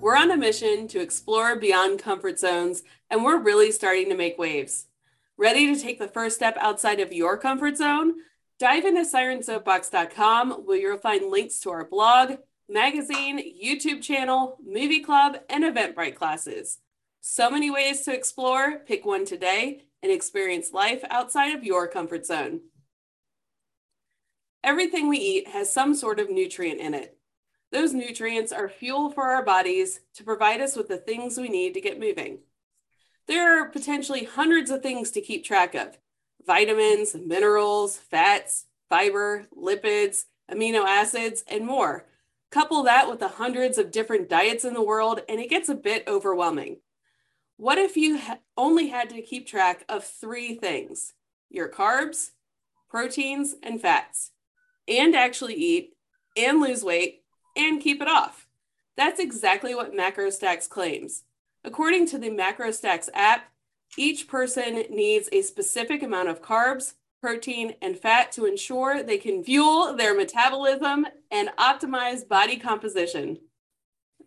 We're on a mission to explore beyond comfort zones, and we're really starting to make waves. Ready to take the first step outside of your comfort zone? Dive into sirensoapbox.com where you'll find links to our blog, magazine, YouTube channel, movie club, and Eventbrite classes. So many ways to explore. Pick one today and experience life outside of your comfort zone. Everything we eat has some sort of nutrient in it. Those nutrients are fuel for our bodies to provide us with the things we need to get moving. There are potentially hundreds of things to keep track of vitamins, minerals, fats, fiber, lipids, amino acids, and more. Couple that with the hundreds of different diets in the world, and it gets a bit overwhelming. What if you only had to keep track of three things your carbs, proteins, and fats, and actually eat and lose weight and keep it off. That's exactly what MacroStacks claims. According to the MacroStacks app, each person needs a specific amount of carbs, protein, and fat to ensure they can fuel their metabolism and optimize body composition.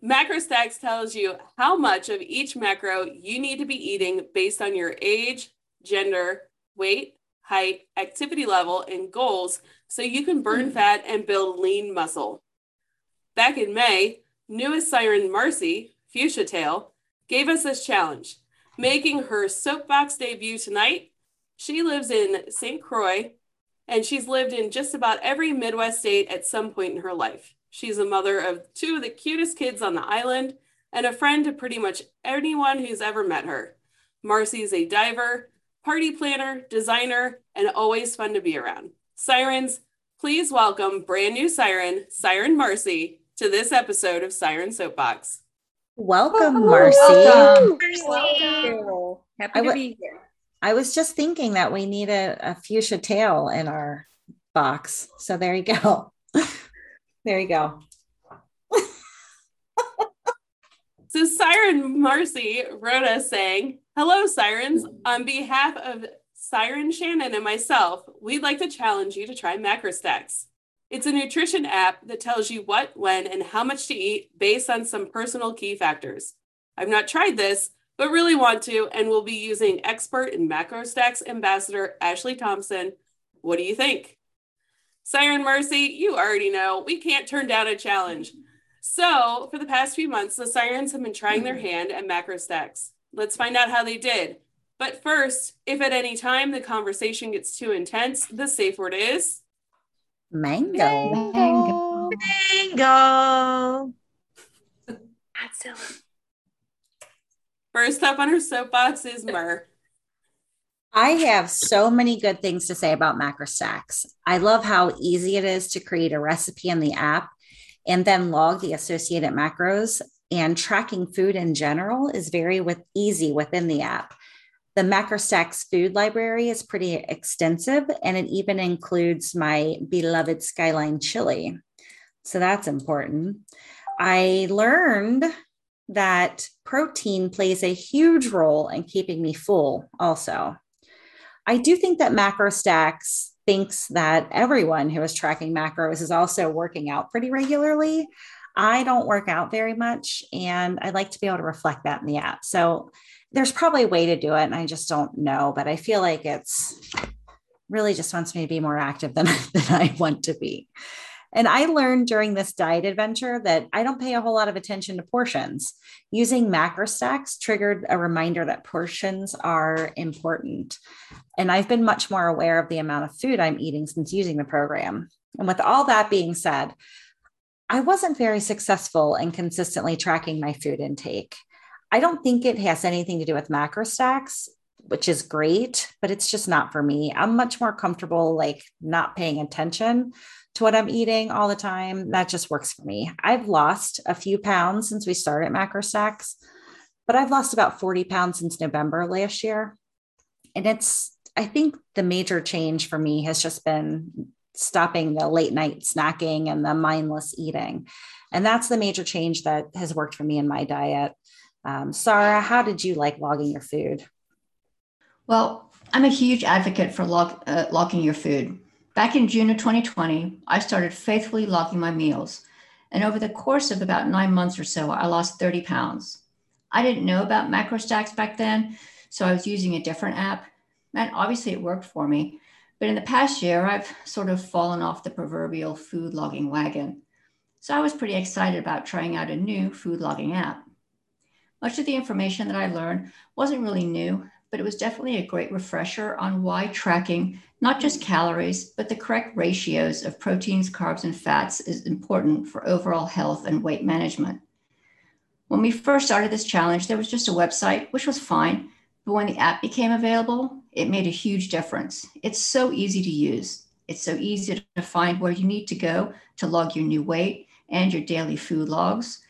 MacroStacks tells you how much of each macro you need to be eating based on your age, gender, weight, height, activity level, and goals so you can burn hmm. fat and build lean muscle. Back in May, newest siren Marcy, Fuchsia Tail, gave us this challenge, making her soapbox debut tonight. She lives in St. Croix, and she's lived in just about every Midwest state at some point in her life. She's a mother of two of the cutest kids on the island and a friend to pretty much anyone who's ever met her. Marcy's a diver, party planner, designer, and always fun to be around. Sirens, please welcome brand new siren, Siren Marcy, to this episode of Siren Soapbox. Welcome, oh, Marcy. Welcome. Welcome. Happy I to w- be here. I was just thinking that we need a, a fuchsia tail in our box. So there you go. there you go. So Siren Marcy wrote us saying, Hello, Sirens. On behalf of Siren Shannon and myself, we'd like to challenge you to try MacroStacks. It's a nutrition app that tells you what, when, and how much to eat based on some personal key factors. I've not tried this, but really want to, and will be using expert and MacroStacks ambassador Ashley Thompson. What do you think? Siren Marcy, you already know we can't turn down a challenge. So, for the past few months, the Sirens have been trying their hand at MacroStacks. Let's find out how they did. But first, if at any time the conversation gets too intense, the safe word is Mango. Mango. Mango. first up on her soapbox is Mur. I have so many good things to say about MacroStacks. I love how easy it is to create a recipe in the app and then log the associated macros. And tracking food in general is very with easy within the app. The MacroStacks food library is pretty extensive, and it even includes my beloved Skyline chili. So that's important. I learned that protein plays a huge role in keeping me full, also. I do think that MacroStacks thinks that everyone who is tracking macros is also working out pretty regularly. I don't work out very much, and I'd like to be able to reflect that in the app. So there's probably a way to do it, and I just don't know. But I feel like it's really just wants me to be more active than, than I want to be. And I learned during this diet adventure that I don't pay a whole lot of attention to portions. Using MacroStacks triggered a reminder that portions are important. And I've been much more aware of the amount of food I'm eating since using the program. And with all that being said, I wasn't very successful in consistently tracking my food intake. I don't think it has anything to do with macro stacks, which is great, but it's just not for me. I'm much more comfortable like not paying attention to what I'm eating all the time. That just works for me. I've lost a few pounds since we started Macro Stacks, but I've lost about 40 pounds since November last year. And it's, I think the major change for me has just been stopping the late night snacking and the mindless eating. And that's the major change that has worked for me in my diet. Um, Sarah, how did you like logging your food? Well, I'm a huge advocate for log, uh, logging your food. Back in June of 2020, I started faithfully logging my meals. And over the course of about nine months or so, I lost 30 pounds. I didn't know about macro stacks back then, so I was using a different app. And obviously, it worked for me. But in the past year, I've sort of fallen off the proverbial food logging wagon. So I was pretty excited about trying out a new food logging app. Much of the information that I learned wasn't really new, but it was definitely a great refresher on why tracking not just calories, but the correct ratios of proteins, carbs, and fats is important for overall health and weight management. When we first started this challenge, there was just a website, which was fine. But when the app became available, it made a huge difference. It's so easy to use. It's so easy to find where you need to go to log your new weight and your daily food logs.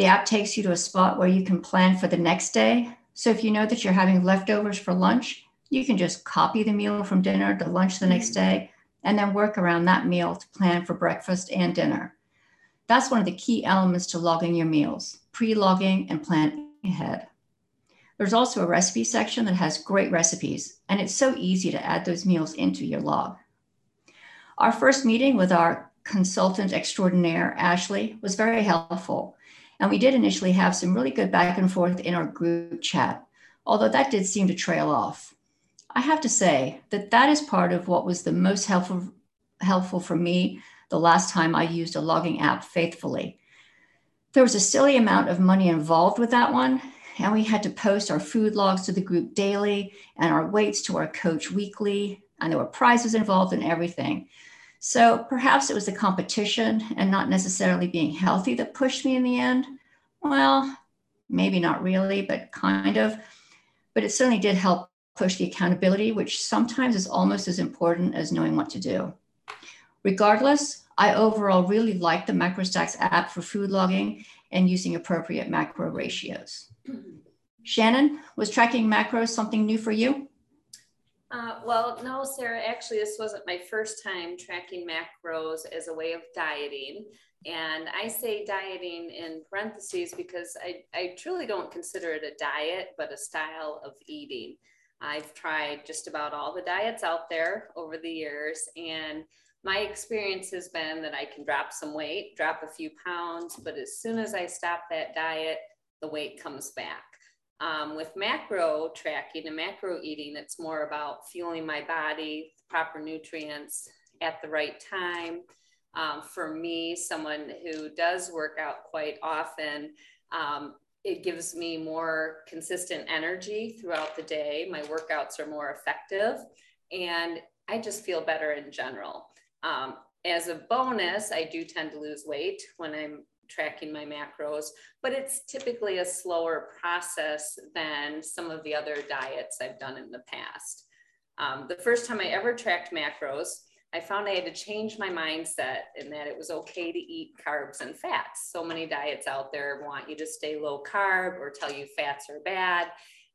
The app takes you to a spot where you can plan for the next day. So if you know that you're having leftovers for lunch, you can just copy the meal from dinner to lunch the next mm-hmm. day and then work around that meal to plan for breakfast and dinner. That's one of the key elements to logging your meals, pre logging and planning ahead. There's also a recipe section that has great recipes, and it's so easy to add those meals into your log. Our first meeting with our consultant extraordinaire, Ashley, was very helpful. And we did initially have some really good back and forth in our group chat, although that did seem to trail off. I have to say that that is part of what was the most helpful, helpful for me the last time I used a logging app faithfully. There was a silly amount of money involved with that one, and we had to post our food logs to the group daily and our weights to our coach weekly, and there were prizes involved in everything. So perhaps it was the competition and not necessarily being healthy that pushed me in the end. Well, maybe not really, but kind of. But it certainly did help push the accountability, which sometimes is almost as important as knowing what to do. Regardless, I overall really like the MacroStacks app for food logging and using appropriate macro ratios. Mm-hmm. Shannon, was tracking macros something new for you? Uh, well, no, Sarah, actually, this wasn't my first time tracking macros as a way of dieting. And I say dieting in parentheses because I, I truly don't consider it a diet, but a style of eating. I've tried just about all the diets out there over the years. And my experience has been that I can drop some weight, drop a few pounds, but as soon as I stop that diet, the weight comes back. Um, with macro tracking and macro eating, it's more about fueling my body, proper nutrients at the right time. Um, for me, someone who does work out quite often, um, it gives me more consistent energy throughout the day. My workouts are more effective, and I just feel better in general. Um, as a bonus, I do tend to lose weight when I'm tracking my macros, but it's typically a slower process than some of the other diets I've done in the past. Um, the first time I ever tracked macros, I found I had to change my mindset in that it was okay to eat carbs and fats. So many diets out there want you to stay low carb or tell you fats are bad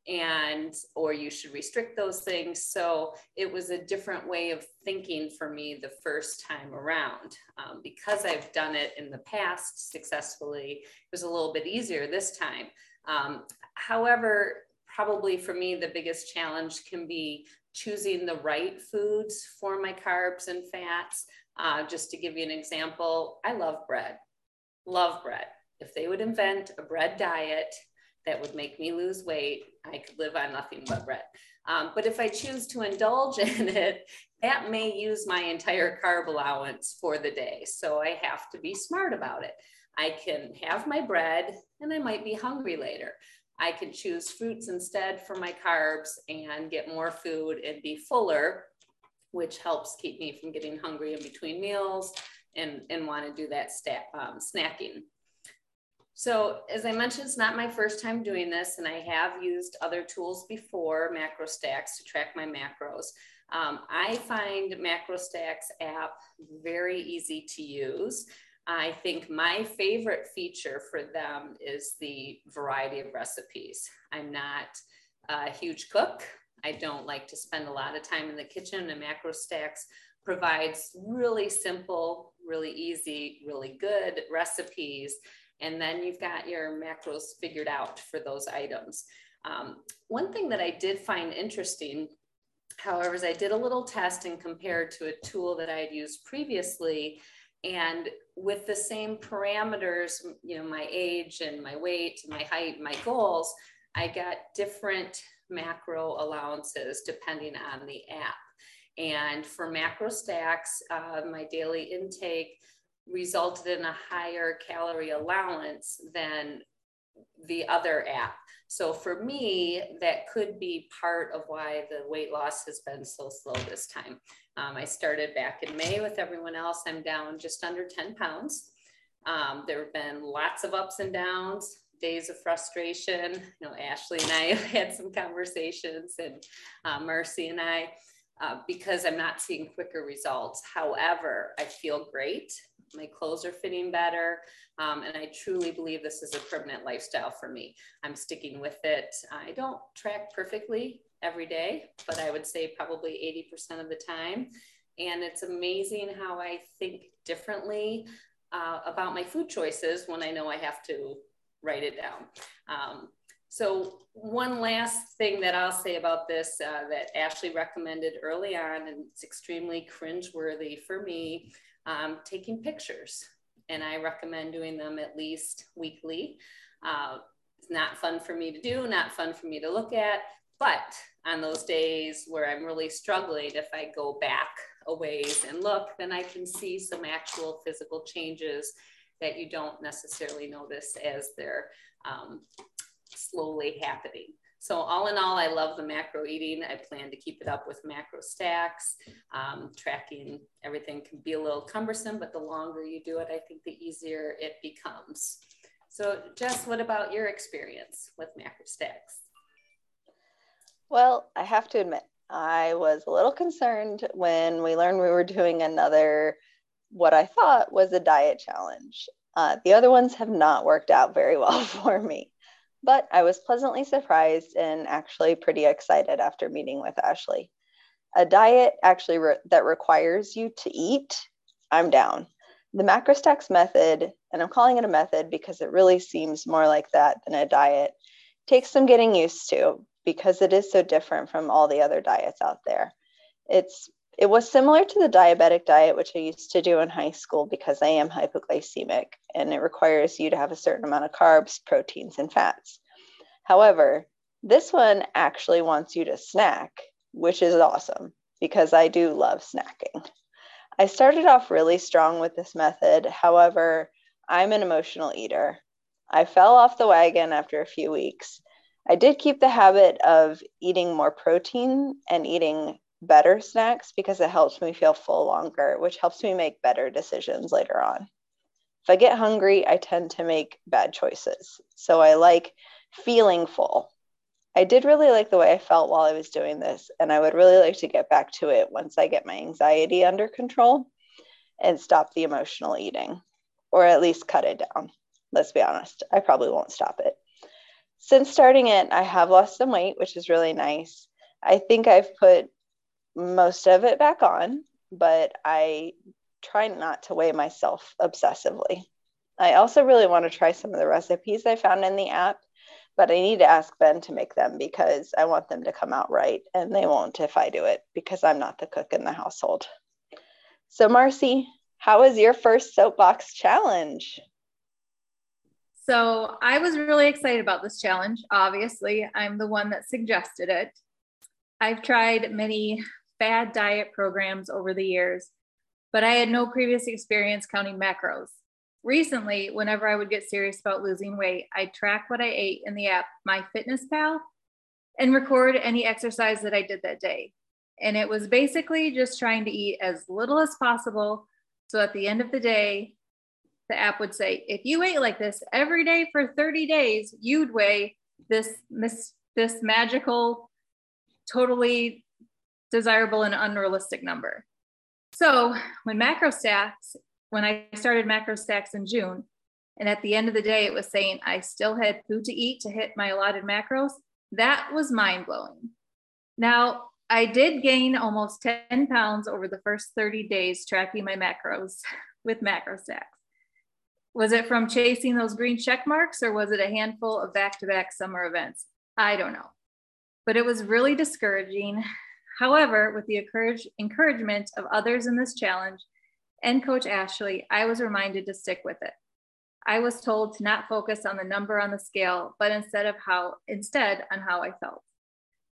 and or you should restrict those things. So it was a different way of thinking for me the first time around. Um, because i've done it in the past successfully it was a little bit easier this time. Um, however probably for me the biggest challenge can be choosing the right foods for my carbs and fats. Uh, just to give you an example i love bread. Love bread. If they would invent a bread diet that would make me lose weight, I could live on nothing but bread. Um, but if I choose to indulge in it, that may use my entire carb allowance for the day. So I have to be smart about it. I can have my bread and I might be hungry later. I can choose fruits instead for my carbs and get more food and be fuller, which helps keep me from getting hungry in between meals and, and want to do that sta- um, snacking So as I mentioned, it's not my first time doing this, and I have used other tools before, MacroStacks, to track my macros. Um, I find MacroStacks app very easy to use. I think my favorite feature for them is the variety of recipes. I'm not a huge cook. I don't like to spend a lot of time in the kitchen, and MacroStacks provides really simple, really easy, really good recipes. And then you've got your macros figured out for those items. Um, one thing that I did find interesting However, is I did a little test and compared to a tool that I had used previously, and with the same parameters, you know, my age and my weight, my height, my goals, I got different macro allowances depending on the app. And for MacroStacks, uh, my daily intake resulted in a higher calorie allowance than the other app. So for me, that could be part of why the weight loss has been so slow this time. Um, I started back in May with everyone else. I'm down just under 10 pounds. Um, there have been lots of ups and downs, days of frustration. You know, Ashley and I have had some conversations, and uh, Marcy and I, uh, because I'm not seeing quicker results. However, I feel great my clothes are fitting better. Um, and I truly believe this is a permanent lifestyle for me. I'm sticking with it. I don't track perfectly every day, but I would say probably 80% of the time. And it's amazing how I think differently uh, about my food choices when I know I have to write it down. Um, so one last thing that I'll say about this uh, that Ashley recommended early on, and it's extremely cringeworthy for me, um, taking pictures. And I recommend doing them at least weekly. Uh, it's not fun for me to do, not fun for me to look at. But on those days where I'm really struggling, if I go back a ways and look, then I can see some actual physical changes that you don't necessarily notice as they're um, slowly happening. So all in all, I love the macro eating. I plan to keep it up with MacroStacks. Um, tracking everything can be a little cumbersome, but the longer you do it, I think the easier it becomes. So Jess, what about your experience with macro stacks? Well, I have to admit, I was a little concerned when we learned we were doing another, what I thought was a diet challenge. Uh, the other ones have not worked out very well for me. But I was pleasantly surprised and actually pretty excited after meeting with Ashley. A diet actually re- that requires you to eat, I'm down. The MacroStacks method, and I'm calling it a method because it really seems more like that than a diet, takes some getting used to because it is so different from all the other diets out there. It's it was similar to the diabetic diet, which I used to do in high school because I am hypoglycemic and it requires you to have a certain amount of carbs, proteins, and fats. However, this one actually wants you to snack, which is awesome because I do love snacking. I started off really strong with this method. However, I'm an emotional eater. I fell off the wagon after a few weeks. I did keep the habit of eating more protein and eating better snacks because it helps me feel full longer, which helps me make better decisions later on. If I get hungry, I tend to make bad choices. So I like feeling full. I did really like the way I felt while I was doing this, and I would really like to get back to it once I get my anxiety under control and stop the emotional eating, or at least cut it down. Let's be honest, I probably won't stop it. Since starting it, I have lost some weight, which is really nice. I think I've put most of it back on, but I try not to weigh myself obsessively. I also really want to try some of the recipes I found in the app, but I need to ask Ben to make them because I want them to come out right, and they won't if I do it because I'm not the cook in the household. So, Marcy, how was your first soapbox challenge? So, I was really excited about this challenge. Obviously, I'm the one that suggested it. I've tried many fad diet programs over the years, but I had no previous experience counting macros. Recently, whenever I would get serious about losing weight, I'd track what I ate in the app MyFitnessPal and record any exercise that I did that day. And it was basically just trying to eat as little as possible. So at the end of the day, the app would say, if you ate like this every day for 30 days, you'd weigh this, this, this magical, totally desirable and unrealistic number. So when macro stacks, when I started macro stacks in June, and at the end of the day, it was saying I still had food to eat to hit my allotted macros, that was mind blowing. Now, I did gain almost 10 pounds over the first 30 days tracking my macros with macro stacks. Was it from chasing those green check marks or was it a handful of back to back summer events? I don't know. But it was really discouraging. However, with the encourage, encouragement of others in this challenge and Coach Ashley, I was reminded to stick with it. I was told to not focus on the number on the scale, but instead of how instead on how I felt.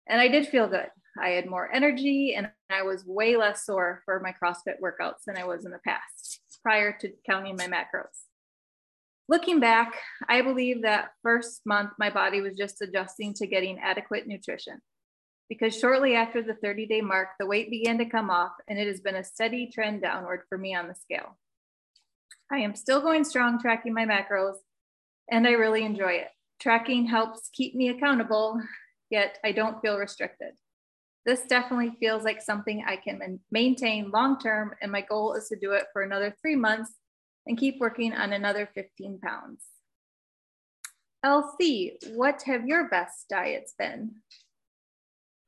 And I did feel good. I had more energy and I was way less sore for my CrossFit workouts than I was in the past prior to counting my macros. Looking back, I believe that first month my body was just adjusting to getting adequate nutrition because shortly after the 30 day mark, the weight began to come off and it has been a steady trend downward for me on the scale. I am still going strong tracking my macros and I really enjoy it. Tracking helps keep me accountable, yet I don't feel restricted. This definitely feels like something I can maintain long term, and my goal is to do it for another three months and keep working on another 15 pounds. LC, what have your best diets been?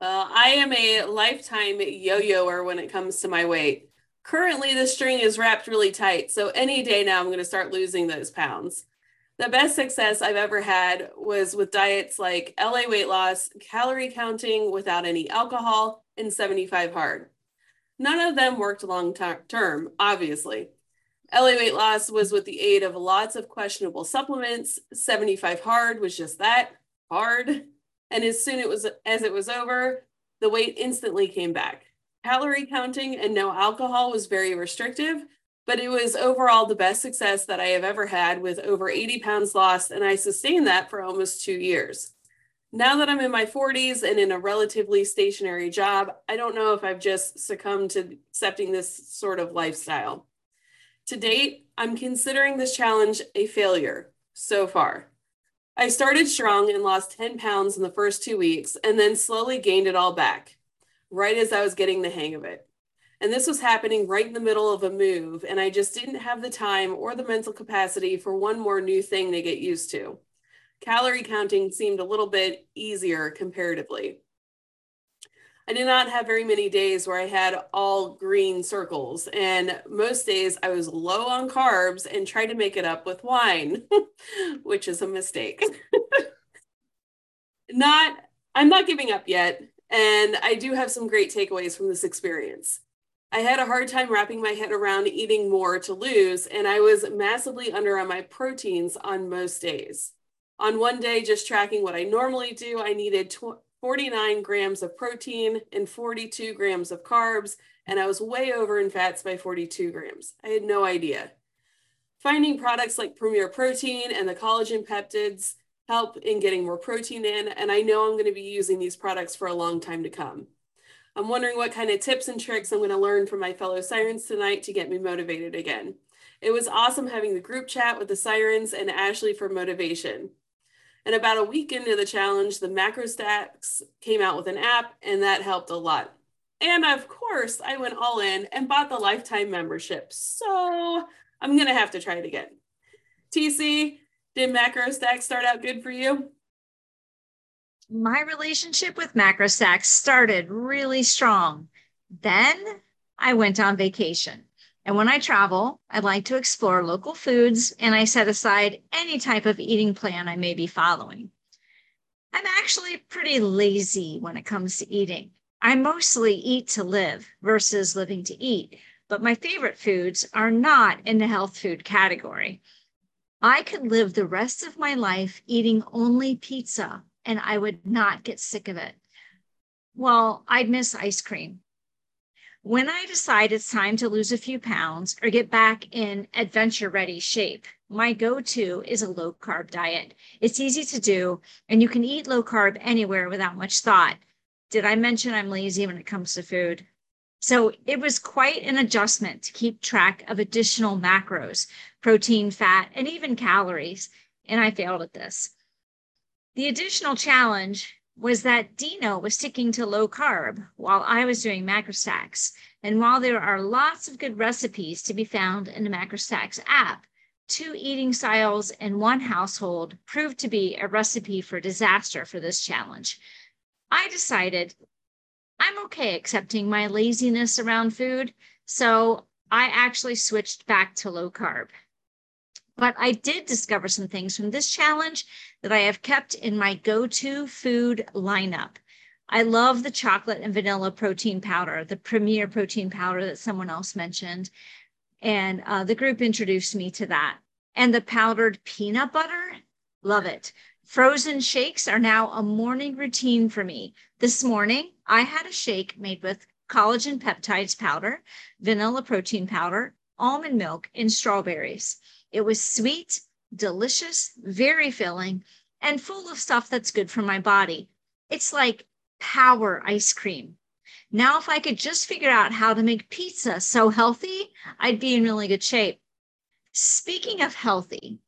Well, I am a lifetime yo-yoer when it comes to my weight. Currently, the string is wrapped really tight, so any day now I'm going to start losing those pounds. The best success I've ever had was with diets like LA weight loss, calorie counting without any alcohol, and 75 hard. None of them worked long term, obviously. LA weight loss was with the aid of lots of questionable supplements. 75 hard was just that hard. And as soon it was as it was over, the weight instantly came back. Calorie counting and no alcohol was very restrictive, but it was overall the best success that I have ever had with over 80 pounds lost. And I sustained that for almost two years. Now that I'm in my 40s and in a relatively stationary job, I don't know if I've just succumbed to accepting this sort of lifestyle. To date, I'm considering this challenge a failure so far. I started strong and lost 10 pounds in the first two weeks and then slowly gained it all back, right as I was getting the hang of it. And this was happening right in the middle of a move, and I just didn't have the time or the mental capacity for one more new thing to get used to. Calorie counting seemed a little bit easier comparatively. I did not have very many days where I had all green circles. And most days I was low on carbs and tried to make it up with wine, which is a mistake. not, I'm not giving up yet. And I do have some great takeaways from this experience. I had a hard time wrapping my head around eating more to lose, and I was massively under on my proteins on most days. On one day, just tracking what I normally do, I needed 49 grams of protein and 42 grams of carbs, and I was way over in fats by 42 grams. I had no idea. Finding products like Premier Protein and the collagen peptides help in getting more protein in, and I know I'm going to be using these products for a long time to come. I'm wondering what kind of tips and tricks I'm going to learn from my fellow sirens tonight to get me motivated again. It was awesome having the group chat with the sirens and Ashley for motivation. And about a week into the challenge, the MacroStacks came out with an app, and that helped a lot. And of course, I went all in and bought the lifetime membership. So I'm going to have to try it again. TC, did MacroStacks start out good for you? My relationship with MacroStacks started really strong. Then I went on vacation. And when I travel, I like to explore local foods and I set aside any type of eating plan I may be following. I'm actually pretty lazy when it comes to eating. I mostly eat to live versus living to eat, but my favorite foods are not in the health food category. I could live the rest of my life eating only pizza and I would not get sick of it. Well, I'd miss ice cream when I decide it's time to lose a few pounds or get back in adventure ready shape, my go to is a low carb diet. It's easy to do, and you can eat low carb anywhere without much thought. Did I mention I'm lazy when it comes to food? So it was quite an adjustment to keep track of additional macros, protein, fat, and even calories. And I failed at this. The additional challenge was that Dino was sticking to low carb while I was doing MacroStacks. And while there are lots of good recipes to be found in the MacroStacks app, two eating styles in one household proved to be a recipe for disaster for this challenge. I decided I'm okay accepting my laziness around food, so I actually switched back to low carb. But I did discover some things from this challenge that I have kept in my go to food lineup. I love the chocolate and vanilla protein powder, the premier protein powder that someone else mentioned. And uh, the group introduced me to that. And the powdered peanut butter, love it. Frozen shakes are now a morning routine for me. This morning, I had a shake made with collagen peptides powder, vanilla protein powder, almond milk, and strawberries. It was sweet, delicious, very filling, and full of stuff that's good for my body. It's like power ice cream. Now, if I could just figure out how to make pizza so healthy, I'd be in really good shape. Speaking of healthy,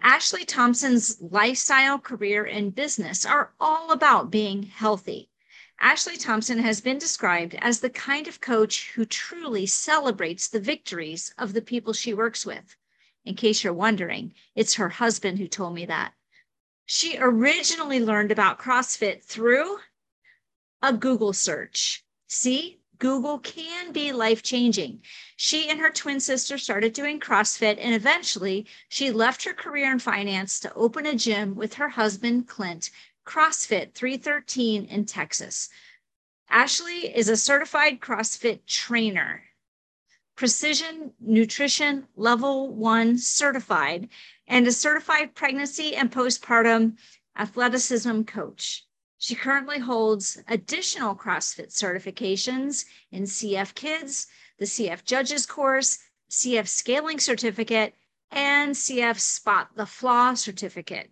Ashley Thompson's lifestyle, career, and business are all about being healthy. Ashley Thompson has been described as the kind of coach who truly celebrates the victories of the people she works with. In case you're wondering, it's her husband who told me that. She originally learned about CrossFit through a Google search. See, Google can be life changing. She and her twin sister started doing CrossFit, and eventually she left her career in finance to open a gym with her husband, Clint, CrossFit 313 in Texas. Ashley is a certified CrossFit trainer precision nutrition level one certified and a certified pregnancy and postpartum athleticism coach. She currently holds additional CrossFit certifications in CF Kids, the CF Judges course, CF Scaling Certificate, and CF Spot the Flaw Certificate.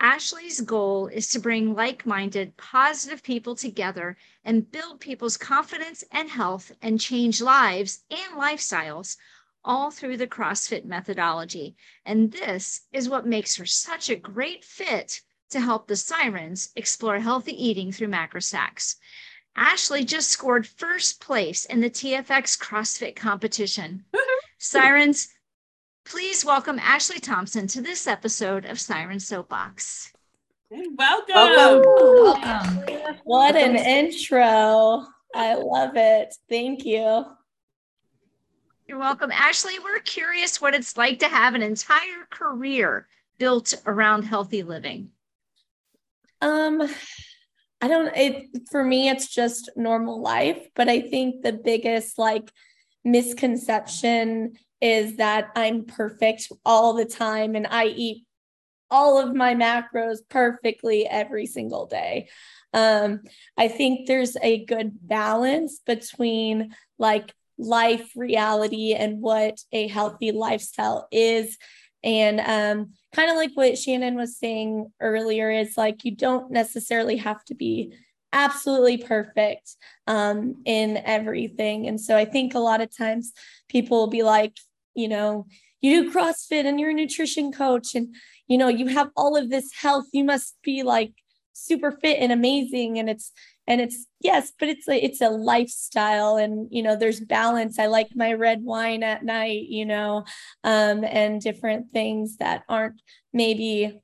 Ashley's goal is to bring like minded, positive people together and build people's confidence and health and change lives and lifestyles all through the CrossFit methodology. And this is what makes her such a great fit to help the Sirens explore healthy eating through MacroStacks. Ashley just scored first place in the TFX CrossFit competition. Sirens, Please welcome Ashley Thompson to this episode of Siren Soapbox. Welcome. Welcome. Welcome. What an intro. I love it. Thank you. You're welcome. Ashley, we're curious what it's like to have an entire career built around healthy living. Um, I don't it for me it's just normal life, but I think the biggest like misconception is that I'm perfect all the time and I eat all of my macros perfectly every single day. Um, I think there's a good balance between like life reality and what a healthy lifestyle is. And um, kind of like what Shannon was saying earlier, is like you don't necessarily have to be absolutely perfect um, in everything. And so I think a lot of times people will be like, you know, you do CrossFit and you're a nutrition coach and, you know, you have all of this health. You must be like super fit and amazing. And it's, and it's, yes, but it's a, it's a lifestyle and, you know, there's balance. I like my red wine at night, you know, um, and different things that aren't maybe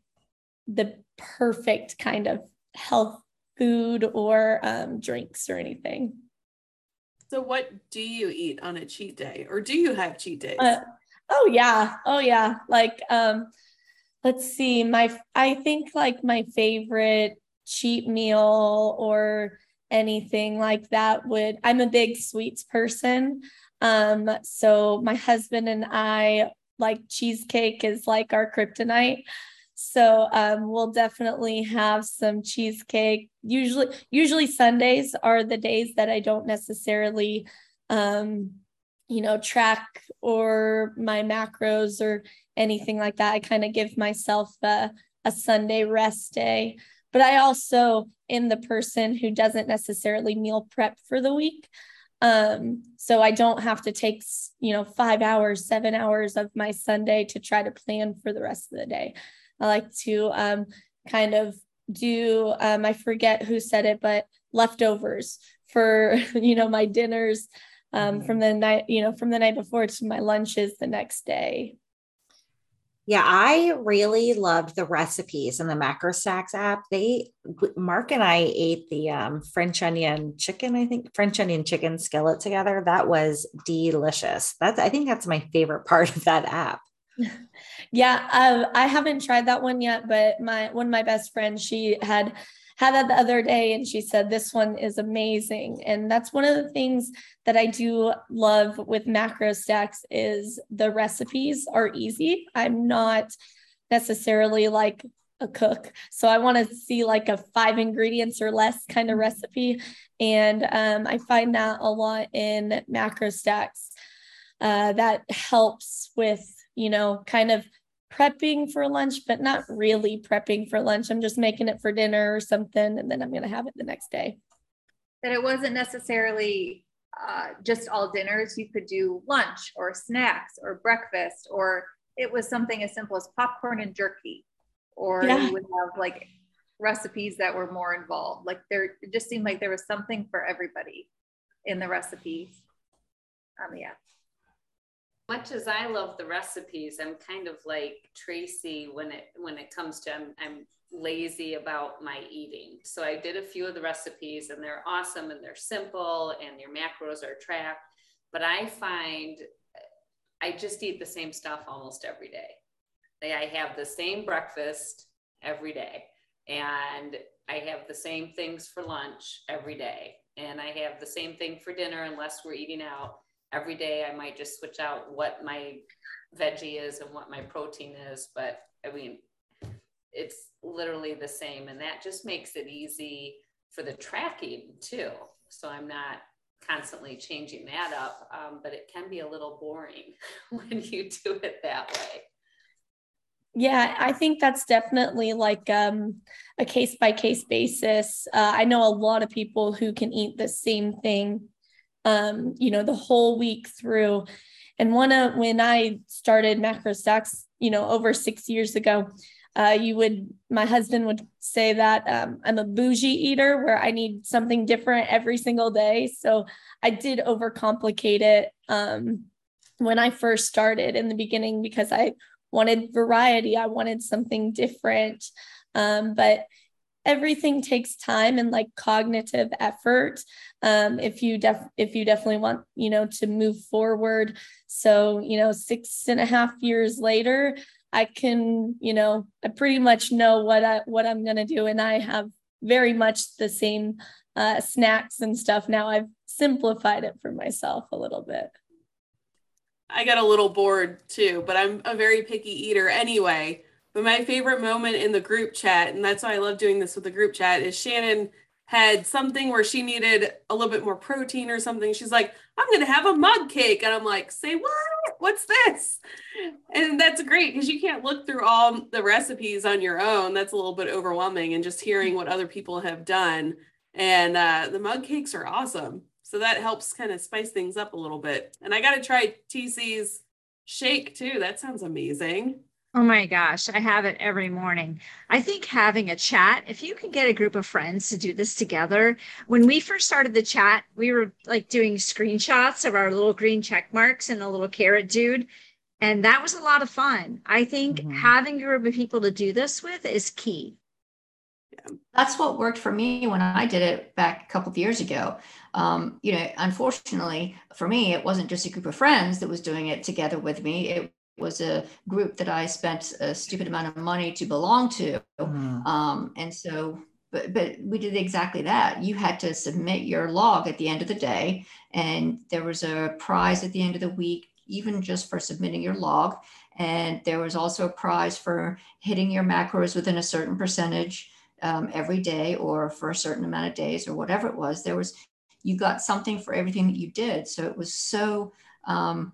the perfect kind of health food or um, drinks or anything. So, what do you eat on a cheat day, or do you have cheat days? Uh, oh yeah, oh yeah. Like, um, let's see. My, I think like my favorite cheat meal or anything like that would. I'm a big sweets person. Um, so my husband and I like cheesecake is like our kryptonite. So um, we'll definitely have some cheesecake. Usually, usually Sundays are the days that I don't necessarily, um, you know, track or my macros or anything like that. I kind of give myself a, a Sunday rest day. But I also am the person who doesn't necessarily meal prep for the week. Um, so I don't have to take, you know, five hours, seven hours of my Sunday to try to plan for the rest of the day. I like to um, kind of do, um, I forget who said it, but leftovers for, you know, my dinners um, mm-hmm. from the night, you know, from the night before to my lunches the next day. Yeah, I really loved the recipes in the Macro Stacks app. They Mark and I ate the um, French onion chicken, I think French onion chicken skillet together. That was delicious. That's I think that's my favorite part of that app. Yeah, uh, I haven't tried that one yet, but my one of my best friends, she had had that the other day and she said this one is amazing. And that's one of the things that i do love with macro stacks is the recipes are easy. I'm not necessarily like a cook so i want to see like a five ingredients or less kind of recipe and um, i find that a lot in macro stacks uh, that helps with you know kind of prepping for lunch, but not really prepping for lunch. I'm just making it for dinner or something, and then I'm going to have it the next day. That it wasn't necessarily uh, just all dinners. You could do lunch or snacks or breakfast, or it was something as simple as popcorn and jerky, or yeah. you would have like recipes that were more involved. Like there, it just seemed like there was something for everybody in the recipes on the app much as I love the recipes, I'm kind of like Tracy when it when it comes to I'm, I'm lazy about my eating. So I did a few of the recipes and they're awesome and they're simple and your macros are tracked. But I find I just eat the same stuff almost every day. I have the same breakfast every day and I have the same things for lunch every day and I have the same thing for dinner unless we're eating out every day I might just switch out what my veggie is and what my protein is. But I mean, it's literally the same. And that just makes it easy for the tracking too. So I'm not constantly changing that up, um, but it can be a little boring when you do it that way. Yeah, I think that's definitely like um, a case by case basis. Uh, I know a lot of people who can eat the same thing um, you know, the whole week through. And one of when I started macro stacks, you know, over six years ago, uh, you would my husband would say that um, i'm a bougie eater where i need something different every single day. So i did overcomplicate it um, when i first started in the beginning because i wanted variety. I wanted something different. Um, but everything takes time and like cognitive effort um, if you def if you definitely want you know to move forward. So you know six and a half years later i can you know i pretty much know what i what i'm going to do and i have very much the same uh, snacks and stuff. Now i've simplified it for myself a little bit. I got a little bored too but i'm a very picky eater anyway but my favorite moment in the group chat, and that's why I love doing this with the group chat, is Shannon had something where she needed a little bit more protein or something. She's like, I'm going to have a mug cake. And I'm like, say what? What's this? And that's great because you can't look through all the recipes on your own. That's a little bit overwhelming. And just hearing what other people have done. And uh, the mug cakes are awesome. So that helps kind of spice things up a little bit. And I got to try TC's shake too. That sounds amazing. Oh my gosh, I have it every morning. I think having a chat, if you can get a group of friends to do this together. When we first started the chat, we were like doing screenshots of our little green check marks and a little carrot dude. And that was a lot of fun. I think mm-hmm. having a group of people to do this with is key. That's what worked for me when I did it back a couple of years ago. Um, you know, unfortunately for me, it wasn't just a group of friends that was doing it together with me. It was a group that I spent a stupid amount of money to belong to. Mm. Um, and so, but, but we did exactly that. You had to submit your log at the end of the day, and there was a prize at the end of the week, even just for submitting your log. And there was also a prize for hitting your macros within a certain percentage um, every day or for a certain amount of days or whatever it was. There was, you got something for everything that you did. So it was so, um,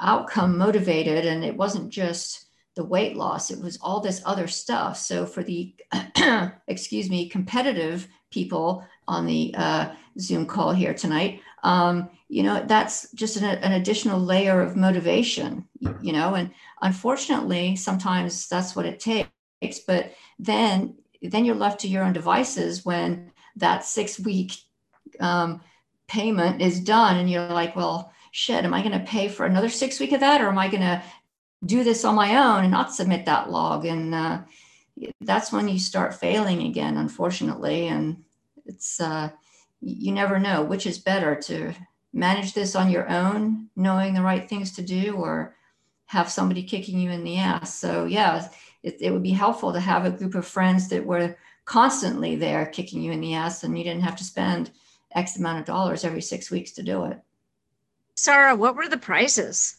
outcome motivated and it wasn't just the weight loss it was all this other stuff so for the excuse me competitive people on the uh, zoom call here tonight um, you know, that's just an, an additional layer of motivation, you know, and unfortunately, sometimes that's what it takes. But then, then you're left to your own devices when that six week um, payment is done, and you're like, well, shit, am I going to pay for another six week of that, or am I going to do this on my own and not submit that log? And uh, that's when you start failing again, unfortunately, and it's. Uh, you never know which is better to manage this on your own, knowing the right things to do, or have somebody kicking you in the ass. So, yeah, it, it would be helpful to have a group of friends that were constantly there kicking you in the ass and you didn't have to spend X amount of dollars every six weeks to do it. Sarah, what were the prizes?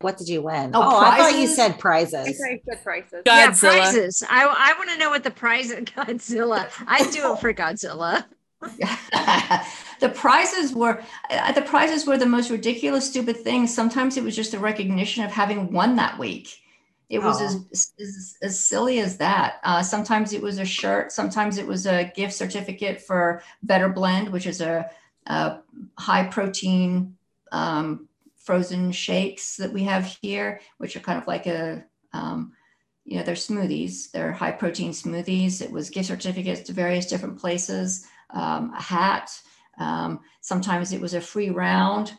What did you win? Oh, Oh, I thought you prizes? said prizes. Okay, good prices. Yeah, prizes. I I want to know what the prize Godzilla. I do it for Godzilla. the prizes were uh, the prizes were the most ridiculous stupid things sometimes it was just the recognition of having won that week it was as, as, as silly as that uh, sometimes it was a shirt sometimes it was a gift certificate for better blend which is a, a high protein um, frozen shakes that we have here which are kind of like a um, you know they're smoothies they're high protein smoothies it was gift certificates to various different places um, a hat. Um, sometimes it was a free round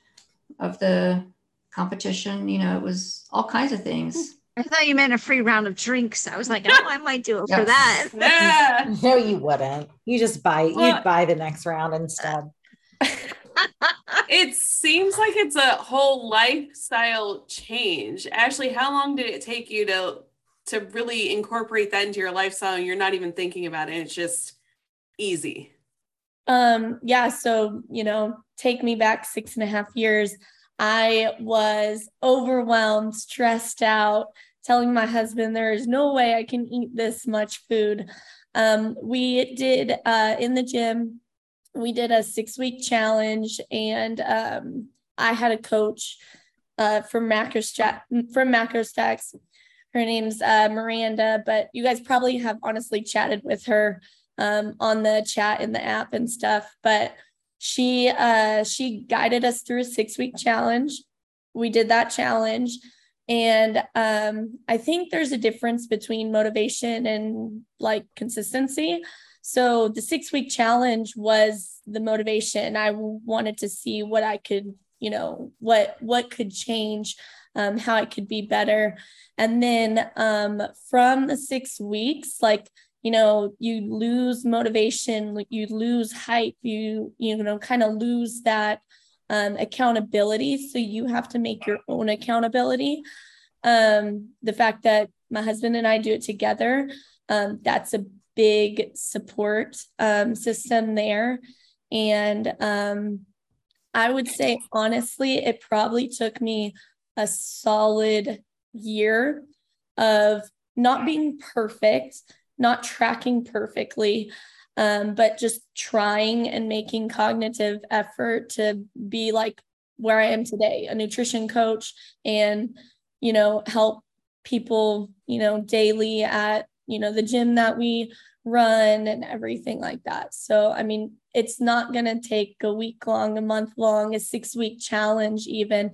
of the competition. You know, it was all kinds of things. I thought you meant a free round of drinks. I was like, oh, I might do it Yeah. for that. Yeah. No, you wouldn't. You just buy. Well- you'd buy the next round instead. It seems like it's a whole lifestyle change. Ashley, how long did it take you to to really incorporate that into your lifestyle and you're not even thinking about it? It's just easy. Um, yeah, so you know, take me back six and a half years. I was overwhelmed, stressed out, telling my husband there is no way I can eat this much food. Um, we did uh, in the gym, we did a six week challenge, and um, I had a coach uh, from Macrostack from MacroStax. Her name's uh, Miranda, but you guys probably have honestly chatted with her um, on the chat in the app and stuff. But she uh, she guided us through a six week challenge. We did that challenge, and um, I think there's a difference between motivation and like consistency. So the six week challenge was the motivation. I wanted to see what I could, you know, what what could change, um, how it could be better, and then um, from the six weeks, like you know you lose motivation you lose hype you you know kind of lose that um, accountability. So you have to make your own accountability. Um, the fact that my husband and i do it together um, that's a big support um, system there. And um, i would say honestly it probably took me a solid year of not being perfect not tracking perfectly, um, but just trying and making cognitive effort to be like where I am today, a nutrition coach, and you know help people you know daily at you know the gym that we run and everything like that. So I mean, it's not gonna take a week long, a month long, a six week challenge even.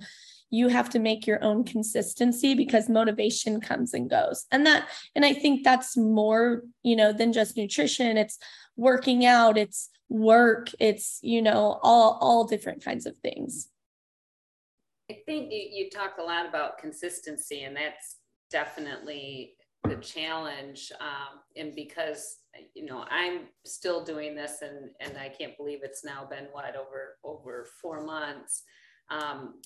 You have to make your own consistency because motivation comes and goes. And that and i think that's more you know than just nutrition. It's working out it's work it's you know all all different kinds of things. I think you, you talk a lot about consistency, and that's definitely the challenge. Um, and because you know I'm still doing this, and and I can't believe it's now been what over over four months. Um,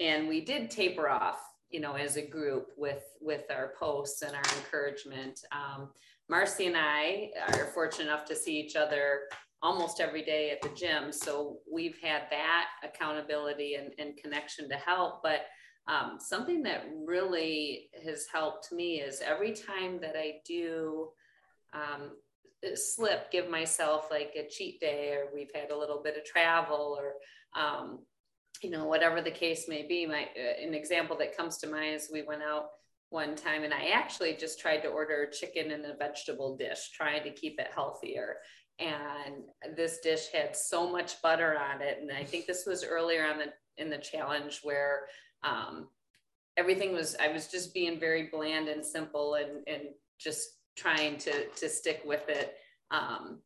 and we did taper off, you know, as a group with with our posts and our encouragement. Um, Marcy and I are fortunate enough to see each other almost every day at the gym. So we've had that accountability and, and connection to help. But um, something that really has helped me is every time that I do um, slip, give myself like a cheat day, or we've had a little bit of travel, or um, you know, whatever the case may be. My uh, an example that comes to mind is we went out one time and I actually just tried to order chicken and a vegetable dish, trying to keep it healthier and this dish had so much butter on it. And I think this was earlier on the in the challenge where um, everything was I was just being very bland and simple and and just trying to to stick with it um,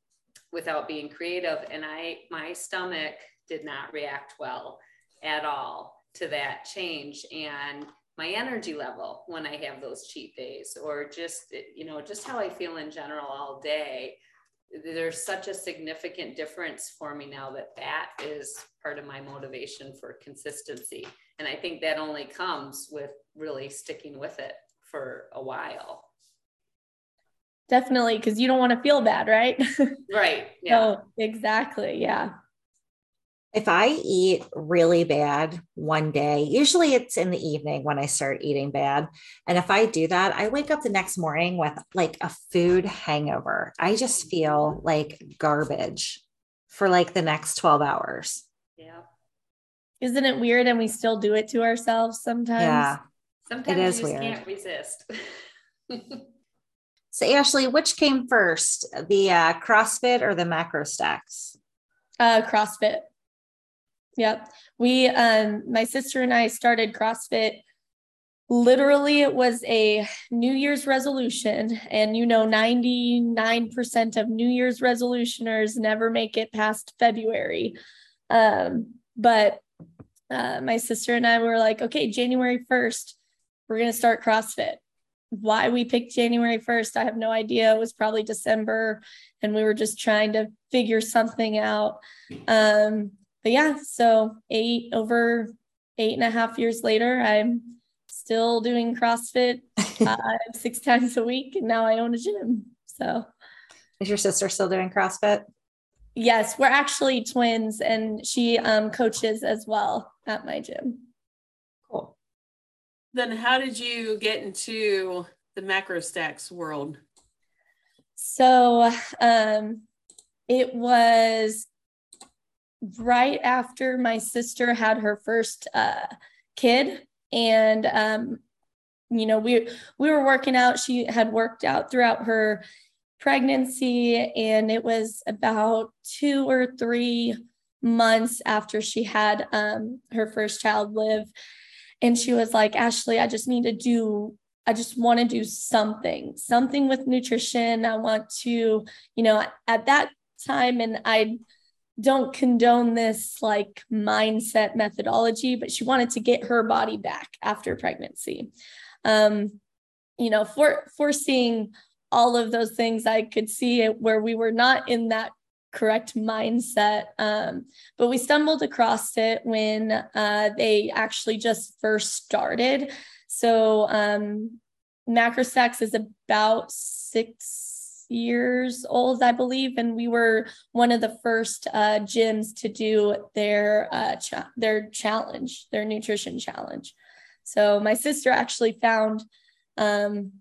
without being creative. And I my stomach did not react well at all to that change and my energy level when I have those cheat days or just you know just how I feel in general all day there's such a significant difference for me now that that is part of my motivation for consistency and I think that only comes with really sticking with it for a while definitely because you don't want to feel bad right right yeah so, exactly yeah if I eat really bad one day, usually it's in the evening when I start eating bad. And if I do that, I wake up the next morning with like a food hangover. I just feel like garbage for like the next 12 hours. Yeah. Isn't it weird? And we still do it to ourselves sometimes. Yeah. Sometimes It is you just weird. can't resist. So, Ashley, which came first, the uh, CrossFit or the MacroStax? Uh, CrossFit. Yep. We, um, my sister and I started CrossFit. Literally, it was a New Year's resolution. And you know, 99% of New Year's resolutioners never make it past February. Um, but uh, my sister and I were like, okay, January 1st, we're going to start CrossFit. Why we picked January 1st, I have no idea. It was probably December, and we were just trying to figure something out. Um, but yeah, so eight over eight and a half years later, I'm still doing CrossFit five, six times a week, and now I own a gym. So Is your sister still doing CrossFit? Yes, we're actually twins, and she um, coaches as well at my gym. Cool. Then how did you get into the MacroStax world? So um, it was right after my sister had her first uh, kid, and um, you know we we were working out. She had worked out throughout her pregnancy, and it was about two or three months after she had um, her first child live, and she was like, "Ashley, I just need to do I just want to do something, something with nutrition. I want to, you know, at that time, and I don't condone this like mindset methodology, but she wanted to get her body back after pregnancy. Um, you know, for foreseeing all of those things, I could see where we were not in that correct mindset. Um, but we stumbled across it when uh, they actually just first started. So um, is about six years old, I believe, and we were one of the first uh, gyms to do their uh, cha- their challenge, their nutrition challenge. So my sister actually found um,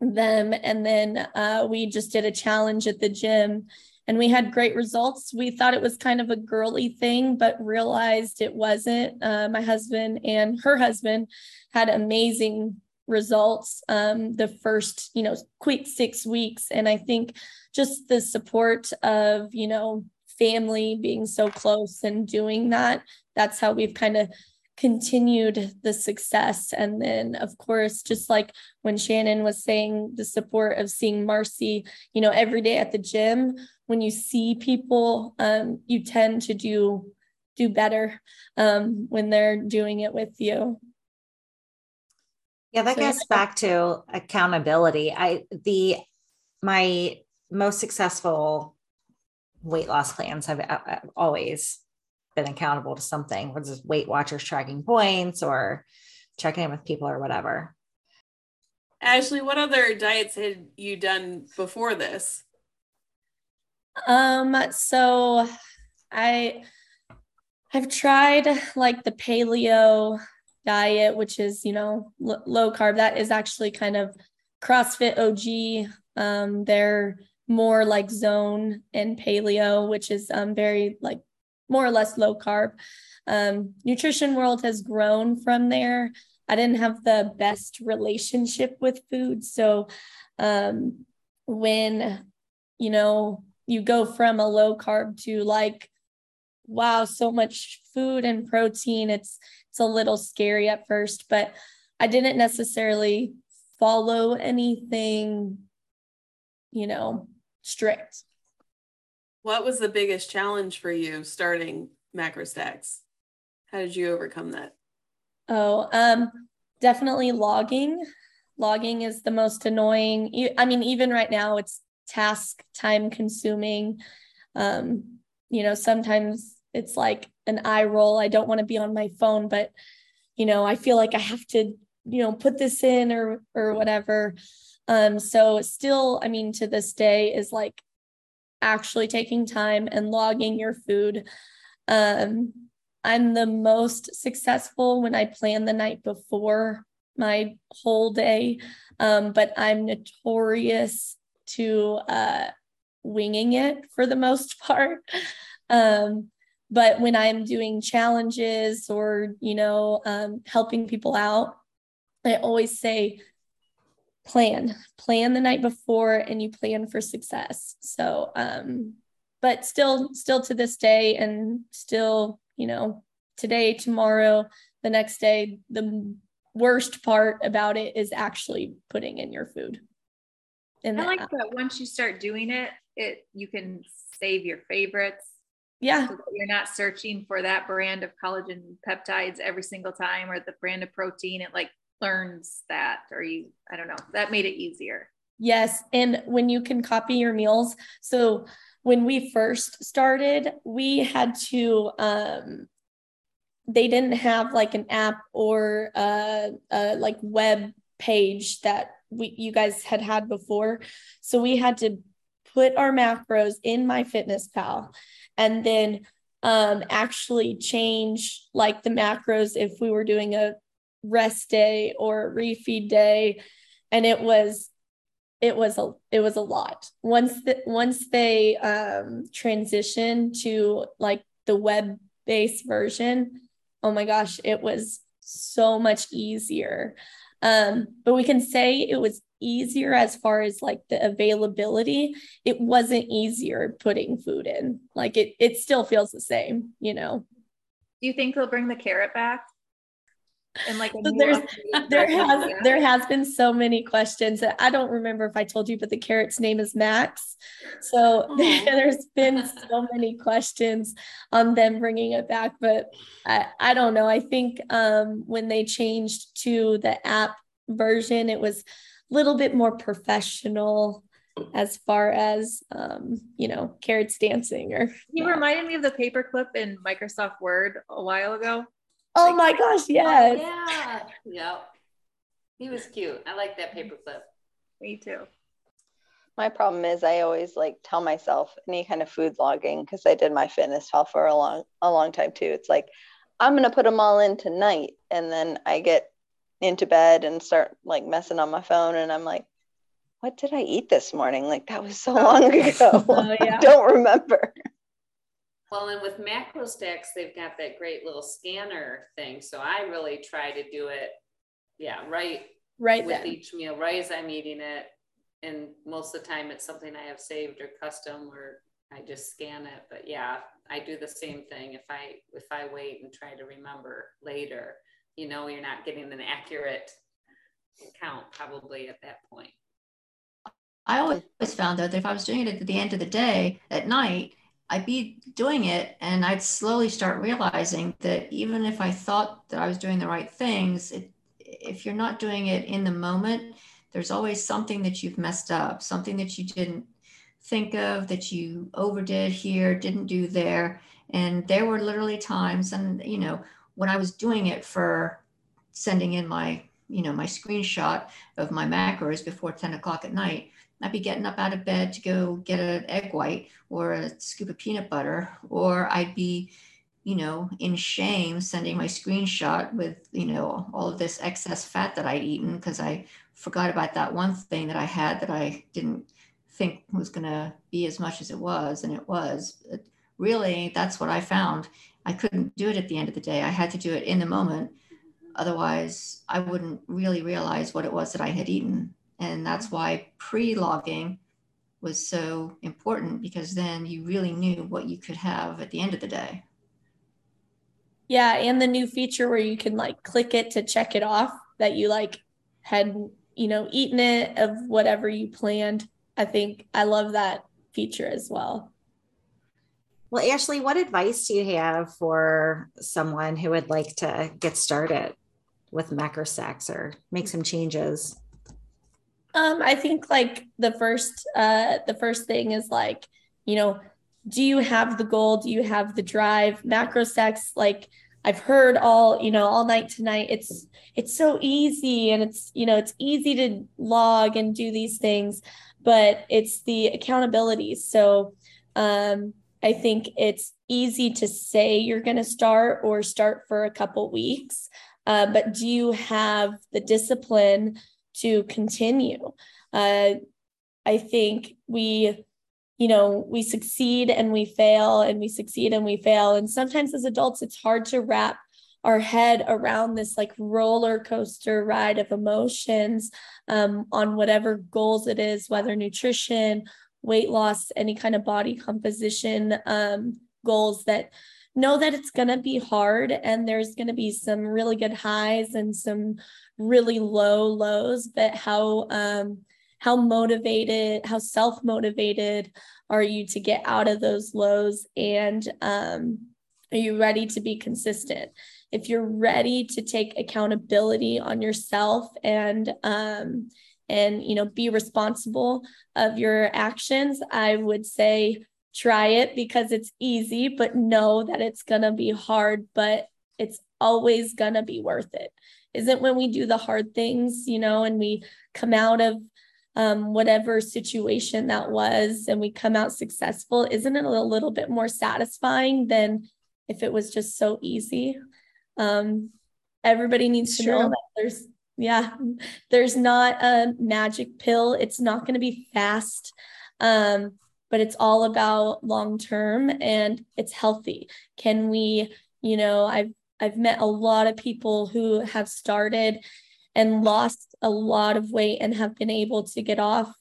them, and then uh, we just did a challenge at the gym and we had great results. We thought it was kind of a girly thing, but realized it wasn't. Uh, my husband and her husband had amazing results um, the first, you know, quick six weeks. And I think just the support of, you know, family being so close and doing that, that's how we've kind of continued the success. And then, of course, just like when Shannon was saying, the support of seeing Marcy, you know, every day at the gym, when you see people, um, you tend to do do better um, when they're doing it with you. Yeah, that So, goes back to accountability. I the my most successful weight loss plans have uh, uh, always been accountable to something, whether it's Weight Watchers tracking points or checking in with people or whatever. Ashley, what other diets had you done before this? Um, so I I've tried like the paleo diet, which is, you know, l- low carb. That is actually kind of CrossFit OG. Um, they're more like zone and paleo, which is um, very like more or less low carb. Um, Nutrition World has grown from there. I didn't have the best relationship with food. So um, when, you know, you go from a low carb to like wow so much food and protein it's it's a little scary at first but i didn't necessarily follow anything you know strict what was the biggest challenge for you starting MacroStax how did you overcome that? Oh um definitely logging. Logging is the most annoying. I mean even right now it's task time consuming. Um you know sometimes it's like an eye roll. I don't want to be on my phone but you know i feel like i have to you know put this in or or whatever. Um so still i mean to this day is like actually taking time and logging your food. Um i'm the most successful when i plan the night before my whole day. Um but i'm notorious to uh winging it for the most part. Um but when i'm doing challenges or you know um, helping people out I always say plan, plan the night before and you plan for success. So, um, but still, still to this day, and still, you know, today, tomorrow, the next day, the worst part about it is actually putting in your food. In I like app. that once you start doing it, it you can save your favorites. Yeah. So you're not searching for that brand of collagen peptides every single time or the brand of protein. It like learns that or you i don't know that made it easier. Yes and when you can copy your meals so when we first started we had to um they didn't have like an app or a, a like web page that we you guys had had before. So we had to put our macros in MyFitnessPal and then um actually change like the macros if we were doing a rest day or refeed day. And it was it was a it was a lot. Once the, once they um transitioned to like the web based version oh my gosh it was so much easier. Um but we can say it was easier as far as like the availability. It wasn't easier putting food in. Like it it still feels the same you know? Do you think they'll bring the carrot back and like so there's there has there has been so many questions that I don't remember if I told you, but the carrot's name is Max. So there's been so many questions on them bringing it back, but I, I don't know. I think um, when they changed to the app version, it was a little bit more professional as far as um, you know carrots dancing or you yeah. reminded me of the paperclip in microsoft word a while ago Oh like, my gosh, oh, yes. Oh, yeah. Yep. He was cute. I like that paperclip. Me too. My problem is I always like tell myself any kind of food logging because I did MyFitnessPal for a long a long time too. It's like I'm gonna put them all in tonight, and then I get into bed and start like messing on my phone, and I'm like, what did I eat this morning? Like that was so long oh, ago. oh, yeah. I don't remember. Well, and with MacroStax, they've got that great little scanner thing. So I really try to do it, yeah, right, right with then. each meal, right as I'm eating it. And most of the time, it's something I have saved or custom, or I just scan it. But yeah, I do the same thing. If I if I wait and try to remember later, you know, you're not getting an accurate count probably at that point. I always found that if I was doing it at the end of the day at night, I'd be doing it and I'd slowly start realizing that even if I thought that I was doing the right things, it, if you're not doing it in the moment, there's always something that you've messed up, something that you didn't think of, that you overdid here, didn't do there. And there were literally times, and you know, when I was doing it for sending in my, you know, my screenshot of my macros before 10 o'clock at night, I'd be getting up out of bed to go get an egg white or a scoop of peanut butter, or I'd be, you know, in shame sending my screenshot with, you know, all of this excess fat that I'd eaten because I forgot about that one thing that I had that I didn't think was going to be as much as it was. And it was. But really, that's what I found. I couldn't do it at the end of the day. I had to do it in the moment. Otherwise, I wouldn't really realize what it was that I had eaten and that's mm-hmm. why pre logging was so important because then you really knew what you could have at the end of the day. Yeah, and the new feature where you can like click it to check it off that you like had, you know, eaten it of whatever you planned. I think I love that feature as well. Well, Ashley, what advice do you have for someone who would like to get started with MacroStax or make some changes? Um, I think like the first uh the first thing is like, you know, do you have the goal? Do you have the drive? MacroStax, like I've heard all, you know, all night tonight. It's it's so easy and it's, you know, it's easy to log and do these things, but it's the accountability. So um I think it's easy to say you're going to start or start for a couple weeks, uh, but do you have the discipline to continue? Uh, I think we, you know, we succeed and we fail and we succeed and we fail. And sometimes as adults, it's hard to wrap our head around this like roller coaster ride of emotions um, on whatever goals it is, whether nutrition weight loss, any kind of body composition um, goals that know that it's going to be hard and there's going to be some really good highs and some really low lows but how um, how motivated how self motivated are you to get out of those lows? And um, are you ready to be consistent? If you're ready to take accountability on yourself and um, and you know be responsible of your actions i would say try it because it's easy but know that it's to be hard but it's always to be worth it isn't when we do the hard things you know and we come out of um, whatever situation that was and we come out successful isn't it a little bit more satisfying than if it was just so easy um, everybody needs it's to true. know that there's yeah, there's not a magic pill. It's not going to be fast, um, but it's all about long term and it's healthy. Can we, you know, I've I've met a lot of people who have started and lost a lot of weight and have been able to get off,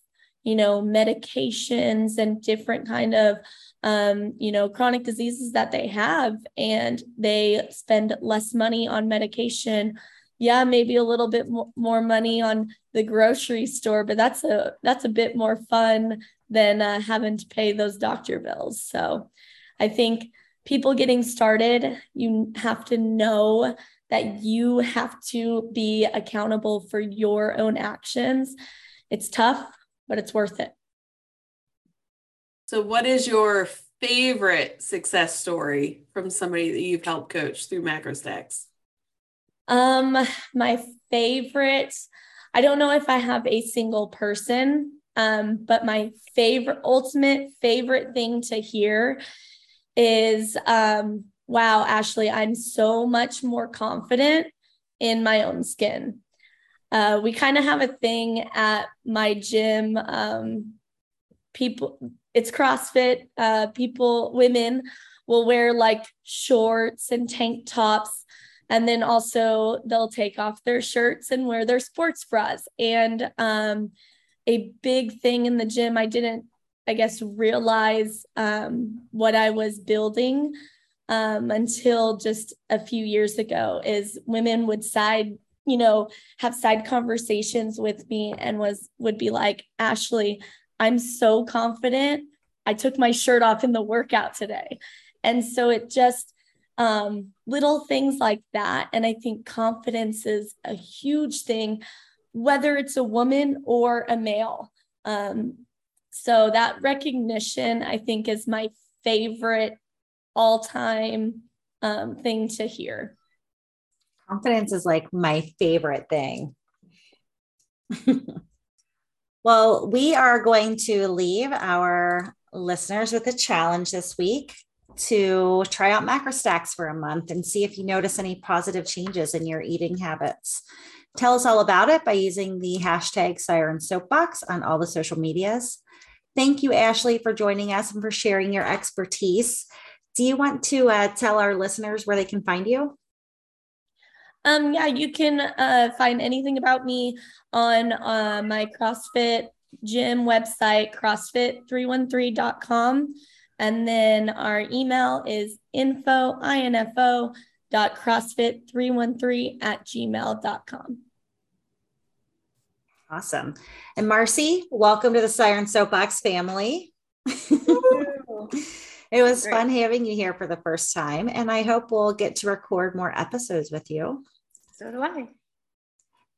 you know, medications and different kind of um, you know, chronic diseases that they have, and they spend less money on medication. Yeah maybe a little bit more money on the grocery store but that's a that's a bit more fun than uh, having to pay those doctor bills. So i think people getting started you have to know that you have to be accountable for your own actions. It's tough but it's worth it. So what is your favorite success story from somebody that you've helped coach through MacroStax um, my favorite, I don't know if I have a single person, um, but my favorite, ultimate favorite thing to hear is, um, wow, Ashley, I'm so much more confident in my own skin. Uh, we kind of have a thing at my gym. Um, people, it's CrossFit. Uh, people, women will wear like shorts and tank tops and then also they'll take off their shirts and wear their sports bras and um, a big thing in the gym i didn't i guess realize um, what i was building um, until just a few years ago is women would side you know have side conversations with me and was would be like ashley i'm so confident i took my shirt off in the workout today and so it just um, little things like that. And I think confidence is a huge thing, whether it's a woman or a male. Um, so that recognition, I think, is my favorite all time um, thing to hear. Confidence is like my favorite thing. well, we are going to leave our listeners with a challenge this week to try out MacroStax for a month and see if you notice any positive changes in your eating habits. Tell us all about it by using the hashtag Siren Soapbox on all the social medias. Thank you, Ashley, for joining us and for sharing your expertise. Do you want to uh, tell our listeners where they can find you? Um, yeah, you can uh, find anything about me on uh, my CrossFit gym website, CrossFit313.com. And then our email is info, info dot crossfit313 at gmail.com. Awesome. And Marcy, welcome to the Siren Soapbox family. it was Great. fun having you here for the first time, and I hope we'll get to record more episodes with you. So do I.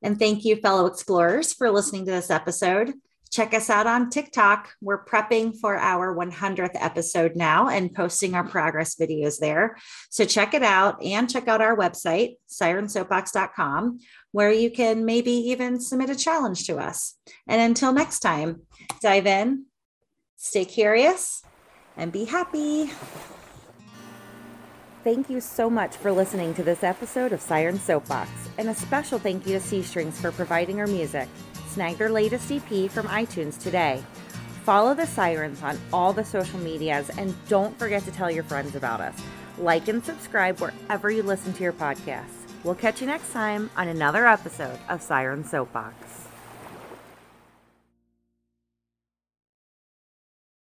And thank you, fellow explorers, for listening to this episode. Check us out on TikTok. We're prepping for our 100th episode now and posting our progress videos there. So check it out and check out our website, sirensoapbox.com, where you can maybe even submit a challenge to us. And until next time, dive in, stay curious, and be happy. Thank you so much for listening to this episode of Siren Soapbox, and a special thank you to C Strings for providing our music. Snag their latest EP from iTunes today. Follow the Sirens on all the social medias, and don't forget to tell your friends about us. Like and subscribe wherever you listen to your podcasts. We'll catch you next time on another episode of Siren Soapbox.